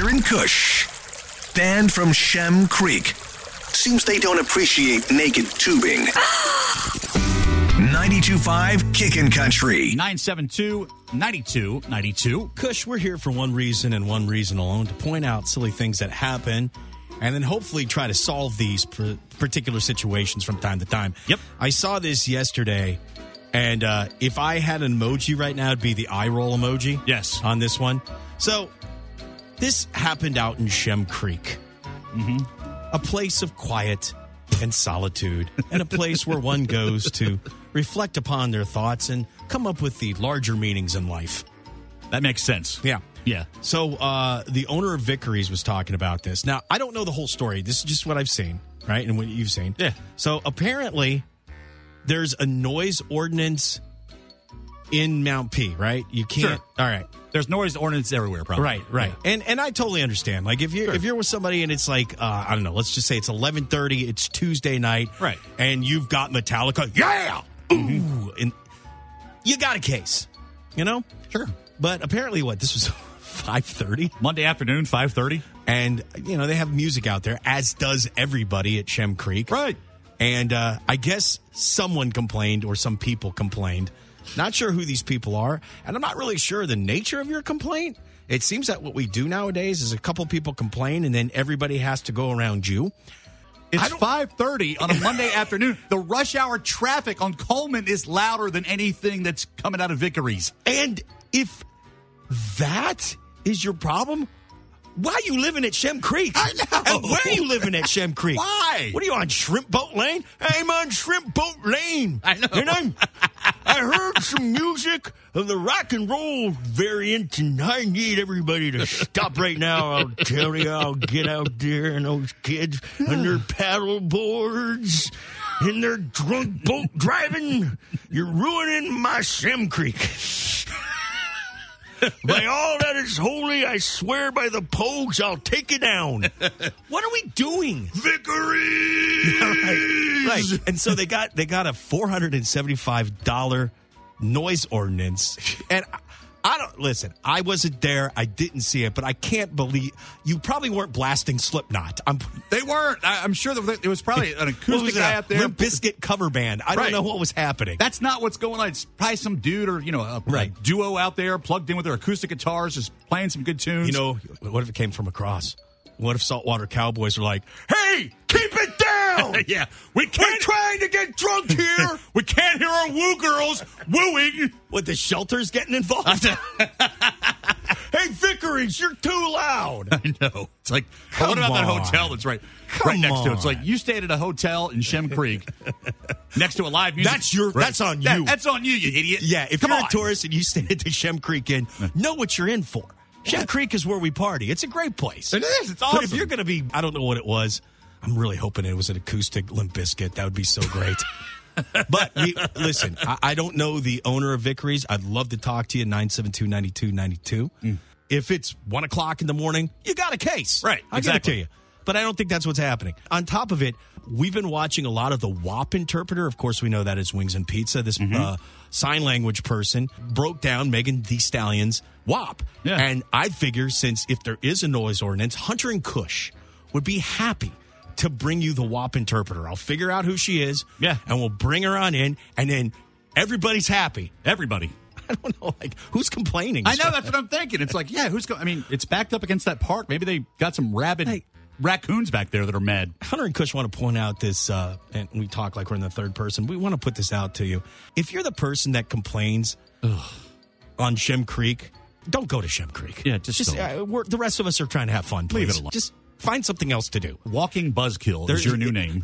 Hunter and Kush. Band from Shem Creek. Seems they don't appreciate naked tubing. 92.5 Kickin' Country. 972 9292. Kush, we're here for one reason and one reason alone to point out silly things that happen and then hopefully try to solve these pr- particular situations from time to time. Yep. I saw this yesterday, and uh, if I had an emoji right now, it'd be the eye roll emoji. Yes. On this one. So, this happened out in Shem Creek, mm-hmm. a place of quiet and solitude, and a place where one goes to reflect upon their thoughts and come up with the larger meanings in life. That makes sense. Yeah. Yeah. So uh, the owner of Vickery's was talking about this. Now I don't know the whole story. This is just what I've seen, right, and what you've seen. Yeah. So apparently, there's a noise ordinance in Mount P. Right? You can't. Sure. All right. There's noise ordinance everywhere, probably. Right, right, and and I totally understand. Like if you are if you're with somebody and it's like uh, I don't know, let's just say it's 11:30, it's Tuesday night, Right. and you've got Metallica, yeah, ooh, and you got a case, you know, Sure. but apparently, what this was 5:30, Monday afternoon, 5.30. and you know they have music out there, as does everybody at Shem Creek, Right. And uh, I guess someone complained or some people complained. Not sure who these people are, and I'm not really sure the nature of your complaint. It seems that what we do nowadays is a couple people complain, and then everybody has to go around you. It's 5.30 on a Monday afternoon. The rush hour traffic on Coleman is louder than anything that's coming out of Vickery's. And if that is your problem, why are you living at Shem Creek? I know. And where are you living at Shem Creek? Why? What are you on Shrimp Boat Lane? I'm on Shrimp Boat Lane. I know. And I'm, Some music of the rock and roll variant, and I need everybody to stop right now. I'll tell you, I'll get out there and those kids and their paddle boards and their drunk boat driving. You're ruining my Shem Creek. By all that is holy, I swear by the pogues, I'll take it down. what are we doing? Vickery! right, right. And so they got they got a four hundred and seventy five dollar noise ordinance, and I, don't listen. I wasn't there. I didn't see it, but I can't believe you probably weren't blasting Slipknot. I'm. They weren't. I, I'm sure that it was probably an acoustic guy out there. Limp Bizkit cover band. I Right. don't know what was happening. That's not what's going on. It's probably some dude or you know a, Right. a duo out there plugged in with their acoustic guitars, just playing some good tunes. you know, what if it came from across? What if Saltwater Cowboys were like, "Hey, keep it down." yeah, we We're can't. trying to get drunk here. we can't hear our woo girls wooing. What the shelter's getting involved? hey, Vickery's, you're too loud. I know. It's like, but what Come about that hotel that's right, Come right next to it? It's like you stayed at a hotel in Shem Creek, next to a live music. That's your- that's on That- you. that's on you, you idiot. Yeah, if Come you're on. a tourist and you stay at the Shem Creek Inn, know what you're in for. Shem Creek is where we party. It's a great place. It is. It's awesome. But if you're going to be, I don't know what it was. I'm really hoping it was an acoustic Limp Bizkit. That would be so great. but we, listen, I, I don't know the owner of Vickery's. I'd love to talk to you. 972 9292. Mm. If it's one o'clock in the morning, you got a case. Right, I'll give it exactly. to you. But I don't think that's what's happening. On top of it, we've been watching a lot of the WAP interpreter. Of course, we know that is Wings and Pizza. This Mm-hmm. uh, sign language person broke down Megan Thee Stallion's WAP. Yeah. And I figure since if there is a noise ordinance, Hunter and Kush would be happy to bring you the WAP interpreter. I'll figure out who she is. Yeah. And we'll bring her on in, and then everybody's happy. Everybody. I don't know, like, who's complaining? I know that's what I'm thinking. It's like, yeah, who's going? I mean, it's backed up against that park. Maybe they got some rabid Hey. raccoons back there that are mad. Hunter and Kush want to point out this, uh, and we talk like we're in the third person. We want to put this out to you. If you're the person that complains on Shem Creek, don't go to Shem Creek. Yeah, just don't. uh, we're, the rest of us are trying to have fun. Leave it alone. Just find something else to do. Walking Buzzkill is your new name.